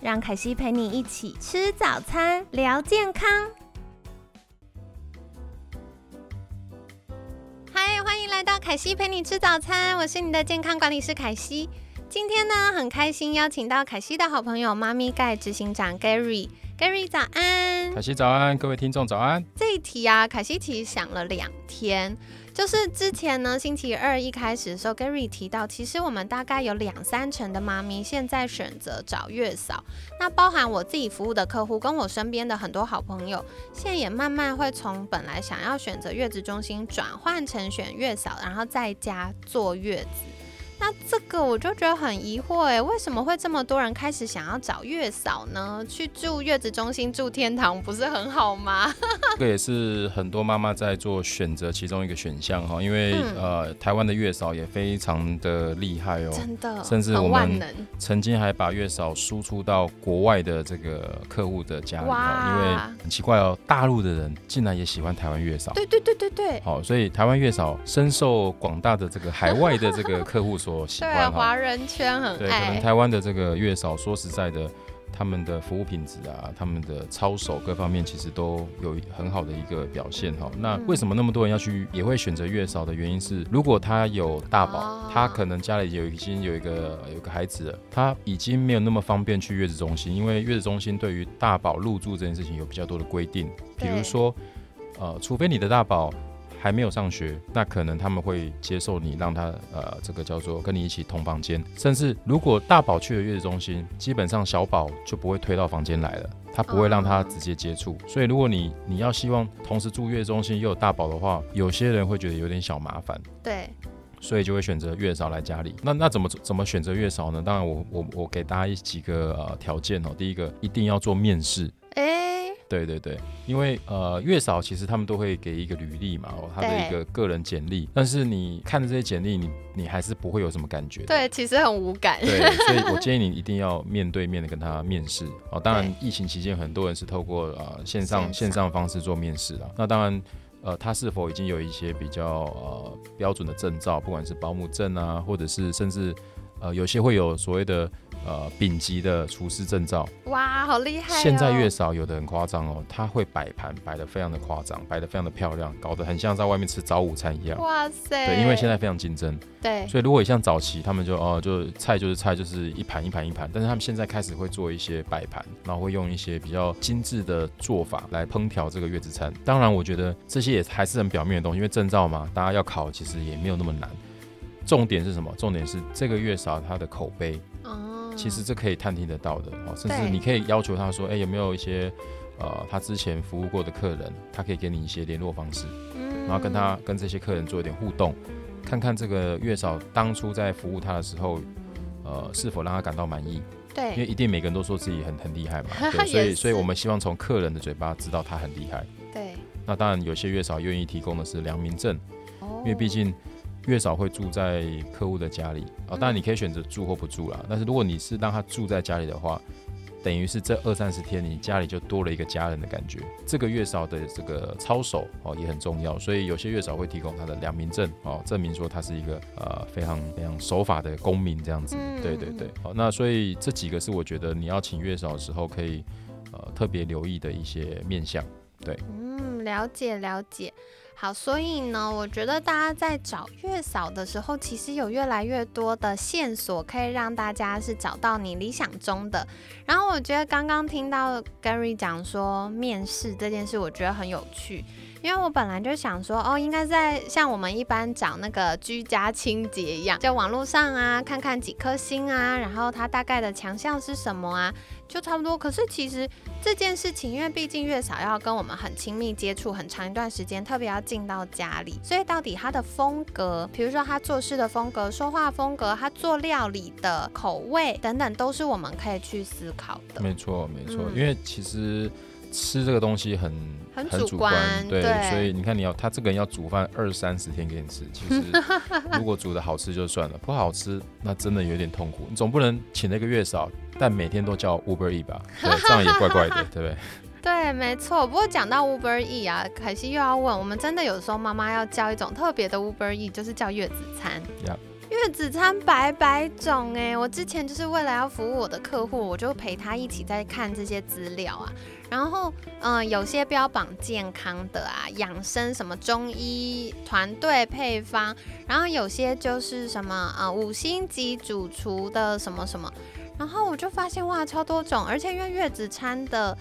让凯西陪你一起吃早餐，聊健康。嗨，欢迎来到凯西陪你吃早餐，我是你的健康管理师凯西。今天呢，很开心邀请到凯西的好朋友妈咪盖执行长 Gary。Gary 早安，凯西早安，各位听众早安。这一题啊，凯西其实想了两天。就是之前呢，星期二一开始的时候，Gary 提到，其实我们大概有两三成的妈咪现在选择找月嫂。那包含我自己服务的客户，跟我身边的很多好朋友，现在也慢慢会从本来想要选择月子中心，转换成选月嫂，然后在家坐月子。那这个我就觉得很疑惑哎，为什么会这么多人开始想要找月嫂呢？去住月子中心住天堂不是很好吗？这个也是很多妈妈在做选择其中一个选项哈，因为呃台湾的月嫂也非常的厉害哦，真的，甚至我们曾经还把月嫂输出到国外的这个客户的家里，因为很奇怪哦，大陆的人竟然也喜欢台湾月嫂，对对对对对，好，所以台湾月嫂深受广大的这个海外的这个客户。所喜欢华人圈很对，可能台湾的这个月嫂，说实在的，他们的服务品质啊，他们的操守各方面，其实都有很好的一个表现哈。那为什么那么多人要去，也会选择月嫂的原因是，如果他有大宝，他可能家里有已经有一个有个孩子了，他已经没有那么方便去月子中心，因为月子中心对于大宝入住这件事情有比较多的规定，比如说，呃，除非你的大宝。还没有上学，那可能他们会接受你让他呃，这个叫做跟你一起同房间。甚至如果大宝去了月子中心，基本上小宝就不会推到房间来了，他不会让他直接接触。所以如果你你要希望同时住月子中心又有大宝的话，有些人会觉得有点小麻烦。对，所以就会选择月嫂来家里。那那怎么怎么选择月嫂呢？当然我我我给大家一几个呃条件哦。第一个一定要做面试。对对对，因为呃月嫂其实他们都会给一个履历嘛，哦，他的一个个人简历，但是你看着这些简历，你你还是不会有什么感觉。对，其实很无感。对，所以我建议你一定要面对面的跟他面试哦。当然，疫情期间很多人是透过呃线上线上方式做面试啊。那当然，呃，他是否已经有一些比较呃标准的证照，不管是保姆证啊，或者是甚至呃有些会有所谓的。呃，丙级的厨师证照，哇，好厉害！现在月嫂有的很夸张哦，他会摆盘摆的非常的夸张，摆的非常的漂亮，搞得很像在外面吃早午餐一样。哇塞！对，因为现在非常竞争，对，所以如果像早期他们就哦，就菜就是菜，就是一盘一盘一盘，但是他们现在开始会做一些摆盘，然后会用一些比较精致的做法来烹调这个月子餐。当然，我觉得这些也还是很表面的东西，因为证照嘛，大家要考其实也没有那么难。重点是什么？重点是这个月嫂他的口碑。其实这可以探听得到的哦，甚至你可以要求他说，哎，有没有一些呃他之前服务过的客人，他可以给你一些联络方式，然后跟他跟这些客人做一点互动，看看这个月嫂当初在服务他的时候，呃，是否让他感到满意？对，因为一定每个人都说自己很很厉害嘛，对，所以所以我们希望从客人的嘴巴知道他很厉害。对，那当然有些月嫂愿意提供的是良民证，因为毕竟。月嫂会住在客户的家里啊，当然你可以选择住或不住啦。但是如果你是让他住在家里的话，等于是这二三十天你家里就多了一个家人的感觉。这个月嫂的这个操守哦也很重要，所以有些月嫂会提供他的良民证哦，证明说他是一个呃非常非常守法的公民这样子。对对对，好，那所以这几个是我觉得你要请月嫂的时候可以呃特别留意的一些面相。对，嗯，了解了解。好，所以呢，我觉得大家在找月嫂的时候，其实有越来越多的线索可以让大家是找到你理想中的。然后我觉得刚刚听到 Gary 讲说面试这件事，我觉得很有趣，因为我本来就想说，哦，应该在像我们一般找那个居家清洁一样，在网络上啊，看看几颗星啊，然后它大概的强项是什么啊，就差不多。可是其实这件事情，因为毕竟月嫂要跟我们很亲密接触很长一段时间，特别要进到家里，所以到底他的风格，比如说他做事的风格、说话风格、他做料理的口味等等，都是我们可以去思考的。没错，没错，因为其实。吃这个东西很很主观，对，所以你看，你要他这个人要煮饭二三十天给你吃，其实 如果煮的好吃就算了，不好吃那真的有点痛苦。你总不能请那个月嫂，但每天都叫 Uber E 吧？对，这样也怪怪的，对不对？对，没错。不过讲到 Uber E 啊，凯西又要问，我们真的有时候妈妈要叫一种特别的 Uber E，就是叫月子餐。月子餐百百种哎，我之前就是为了要服务我的客户，我就陪他一起在看这些资料啊。然后，嗯，有些标榜健康的啊，养生什么中医团队配方，然后有些就是什么呃五星级主厨的什么什么，然后我就发现哇，超多种，而且因为月子餐的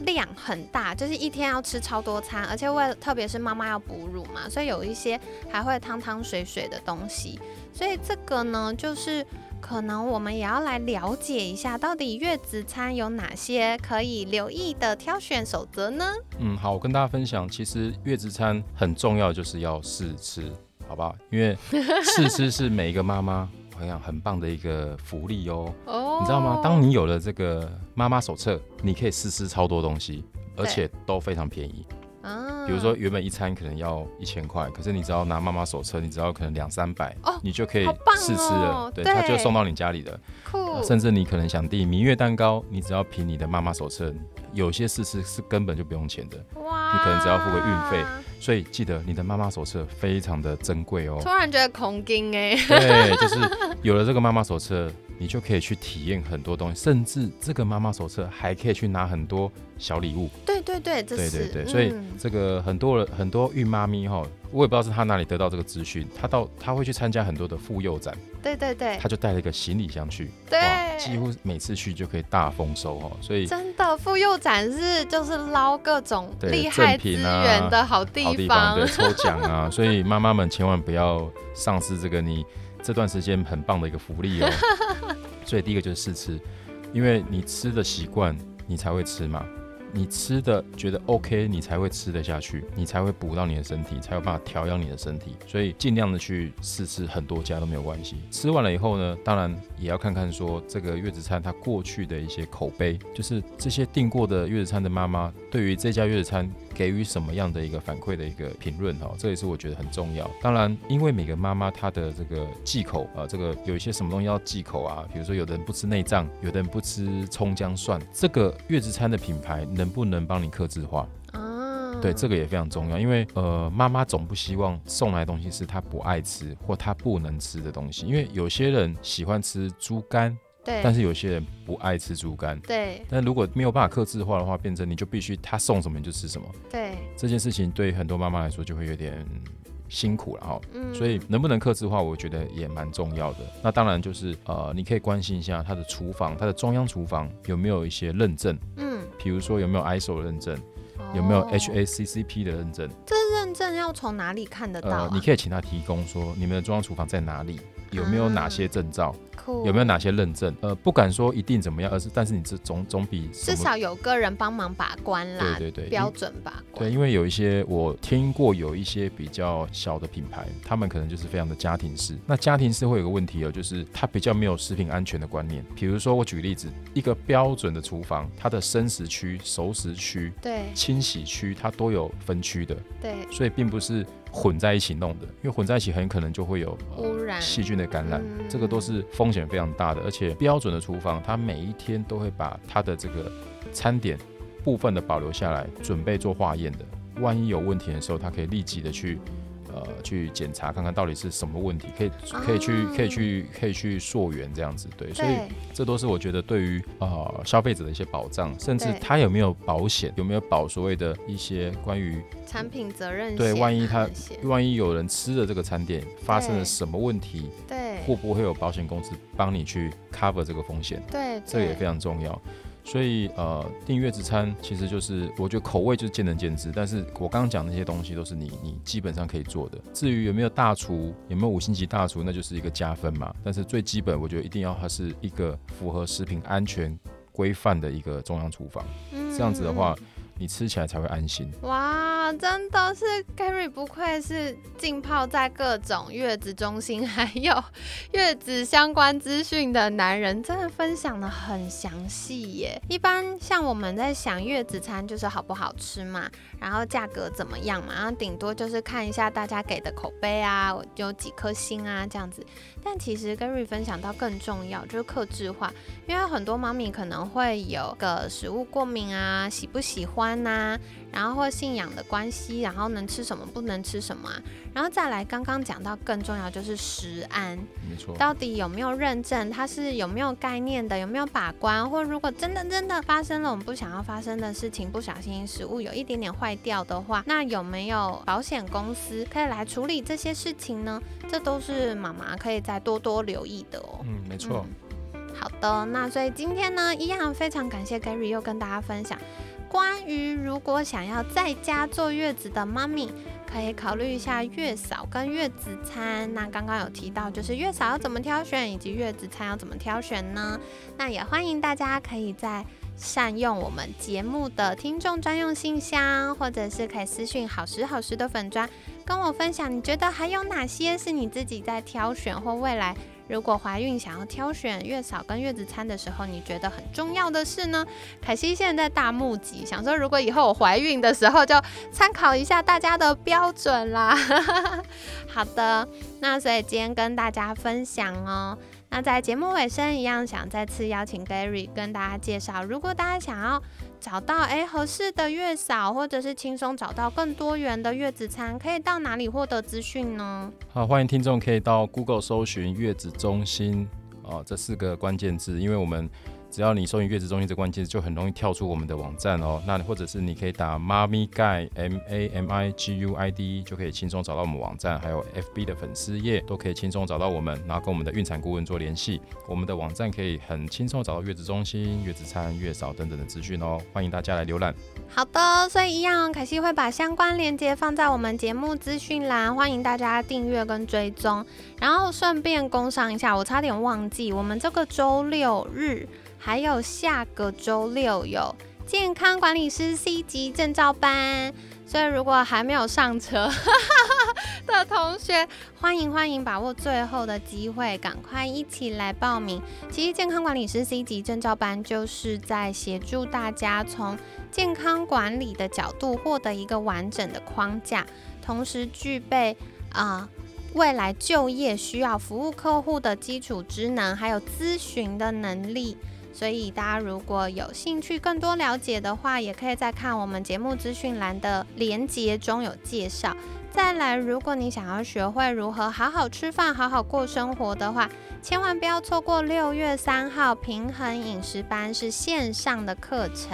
量很大，就是一天要吃超多餐，而且为了特别是妈妈要哺乳嘛，所以有一些还会汤汤水水的东西，所以这个呢就是。可能我们也要来了解一下，到底月子餐有哪些可以留意的挑选守则呢？嗯，好，我跟大家分享，其实月子餐很重要，就是要试吃，好不好？因为试吃是每一个妈妈我想很棒的一个福利哦。哦，你知道吗？当你有了这个妈妈手册，你可以试吃超多东西，而且都非常便宜。啊，比如说原本一餐可能要一千块，可是你只要拿妈妈手册，你只要可能两三百，哦，你就可以试吃了，对，他就送到你家里的，酷，甚至你可能想订明月蛋糕，你只要凭你的妈妈手册，有些试吃是根本就不用钱的，哇，你可能只要付个运费，所以记得你的妈妈手册非常的珍贵哦。突然觉得恐惊哎，对，就是有了这个妈妈手册。你就可以去体验很多东西，甚至这个妈妈手册还可以去拿很多小礼物。对对对，对对对，所以这个很多人很多孕妈咪哈，我也不知道是她哪里得到这个资讯，她到她会去参加很多的妇幼展。对对对，她就带了一个行李箱去，对，几乎每次去就可以大丰收哦。所以真的妇幼展是就是捞各种厉害资源的好地方，对，抽奖啊，所以妈妈们千万不要丧失这个你。这段时间很棒的一个福利哦，所以第一个就是试吃，因为你吃的习惯，你才会吃嘛。你吃的觉得 OK，你才会吃得下去，你才会补到你的身体，才有办法调养你的身体。所以尽量的去试吃很多家都没有关系。吃完了以后呢，当然也要看看说这个月子餐它过去的一些口碑，就是这些订过的月子餐的妈妈对于这家月子餐给予什么样的一个反馈的一个评论哈，这也是我觉得很重要。当然，因为每个妈妈她的这个忌口啊，这个有一些什么东西要忌口啊，比如说有的人不吃内脏，有的人不吃葱姜蒜，这个月子餐的品牌。能不能帮你克制化啊？对，这个也非常重要，因为呃，妈妈总不希望送来的东西是她不爱吃或她不能吃的东西，因为有些人喜欢吃猪肝，对，但是有些人不爱吃猪肝，对。但如果没有办法克制化的话，变成你就必须他送什么你就吃什么，对。这件事情对很多妈妈来说就会有点辛苦了哈，嗯。所以能不能克制化，我觉得也蛮重要的。那当然就是呃，你可以关心一下他的厨房，他的中央厨房有没有一些认证，嗯。比如说有没有 ISO 认证，有没有 HACCP 的认证？这认证要从哪里看得到？你可以请他提供说你们的中央厨房在哪里，有没有哪些证照？有没有哪些认证？呃，不敢说一定怎么样，而是但是你这总总比至少有个人帮忙把关啦。对对对，标准把关。对，因为有一些我听过有一些比较小的品牌，他们可能就是非常的家庭式。那家庭式会有个问题哦，就是它比较没有食品安全的观念。比如说我举个例子，一个标准的厨房，它的生食区、熟食区、对清洗区，它都有分区的。对，所以并不是。混在一起弄的，因为混在一起很可能就会有污染、细菌的感染，这个都是风险非常大的。而且标准的厨房，它每一天都会把它的这个餐点部分的保留下来，准备做化验的。万一有问题的时候，它可以立即的去。呃，去检查看看到底是什么问题，可以可以去可以去可以去溯源这样子，对，所以这都是我觉得对于呃消费者的一些保障，甚至他有没有保险，有没有保所谓的一些关于产品责任对，万一他万一有人吃了这个餐点发生了什么问题，对，会不会有保险公司帮你去 cover 这个风险？对，这个也非常重要。所以呃，订月子餐其实就是我觉得口味就是见仁见智，但是我刚刚讲那些东西都是你你基本上可以做的。至于有没有大厨，有没有五星级大厨，那就是一个加分嘛。但是最基本，我觉得一定要它是一个符合食品安全规范的一个中央厨房，这样子的话。你吃起来才会安心哇！真的是 Gary 不愧是浸泡在各种月子中心还有 月子相关资讯的男人，真的分享的很详细耶。一般像我们在想月子餐就是好不好吃嘛，然后价格怎么样嘛，然后顶多就是看一下大家给的口碑啊，有几颗星啊这样子。但其实 Gary 分享到更重要就是克制化，因为很多妈咪可能会有个食物过敏啊，喜不喜欢呐，然后或信仰的关系，然后能吃什么不能吃什么啊，然后再来刚刚讲到更重要就是食安，没错，到底有没有认证，它是有没有概念的，有没有把关，或如果真的真的发生了我们不想要发生的事情，不小心食物有一点点坏掉的话，那有没有保险公司可以来处理这些事情呢？这都是妈妈可以再多多留意的哦。嗯，没错。好的，那所以今天呢，一样非常感谢 Gary 又跟大家分享关于如果想要在家坐月子的妈咪，可以考虑一下月嫂跟月子餐。那刚刚有提到就是月嫂要怎么挑选，以及月子餐要怎么挑选呢？那也欢迎大家可以在善用我们节目的听众专用信箱，或者是可以私讯好时好时的粉砖。跟我分享，你觉得还有哪些是你自己在挑选，或未来如果怀孕想要挑选月嫂跟月子餐的时候，你觉得很重要的事呢？凯西现在大募集，想说如果以后我怀孕的时候，就参考一下大家的标准啦。好的，那所以今天跟大家分享哦。那在节目尾声一样，想再次邀请 Gary 跟大家介绍，如果大家想要。找到哎合适的月嫂，或者是轻松找到更多元的月子餐，可以到哪里获得资讯呢？好，欢迎听众可以到 Google 搜寻月子中心哦，这四个关键字，因为我们。只要你搜寻月子中心这关键字，就很容易跳出我们的网站哦。那或者是你可以打妈咪盖 M A M I G U I D，就可以轻松找到我们网站，还有 F B 的粉丝页都可以轻松找到我们，然后跟我们的孕产顾问做联系。我们的网站可以很轻松找到月子中心、月子餐、月嫂等等的资讯哦。欢迎大家来浏览。好的，所以一样，凯西会把相关链接放在我们节目资讯栏，欢迎大家订阅跟追踪。然后顺便工商一下，我差点忘记，我们这个周六日。还有下个周六有健康管理师 C 级证照班，所以如果还没有上车 的同学，欢迎欢迎把握最后的机会，赶快一起来报名。其实健康管理师 C 级证照班就是在协助大家从健康管理的角度获得一个完整的框架，同时具备啊未来就业需要服务客户的基础职能，还有咨询的能力。所以大家如果有兴趣更多了解的话，也可以在看我们节目资讯栏的连接中有介绍。再来，如果你想要学会如何好好吃饭、好好过生活的话，千万不要错过六月三号平衡饮食班是线上的课程。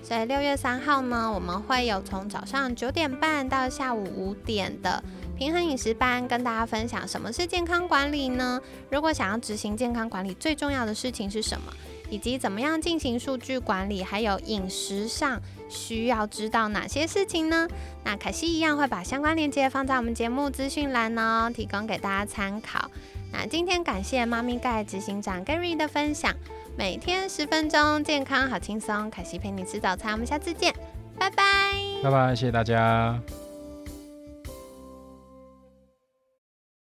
所以六月三号呢，我们会有从早上九点半到下午五点的平衡饮食班，跟大家分享什么是健康管理呢？如果想要执行健康管理，最重要的事情是什么？以及怎么样进行数据管理，还有饮食上需要知道哪些事情呢？那凯西一样会把相关链接放在我们节目资讯栏哦，提供给大家参考。那今天感谢妈咪盖执行长 Gary 的分享，每天十分钟，健康好轻松。凯西陪你吃早餐，我们下次见，拜拜，拜拜，谢谢大家。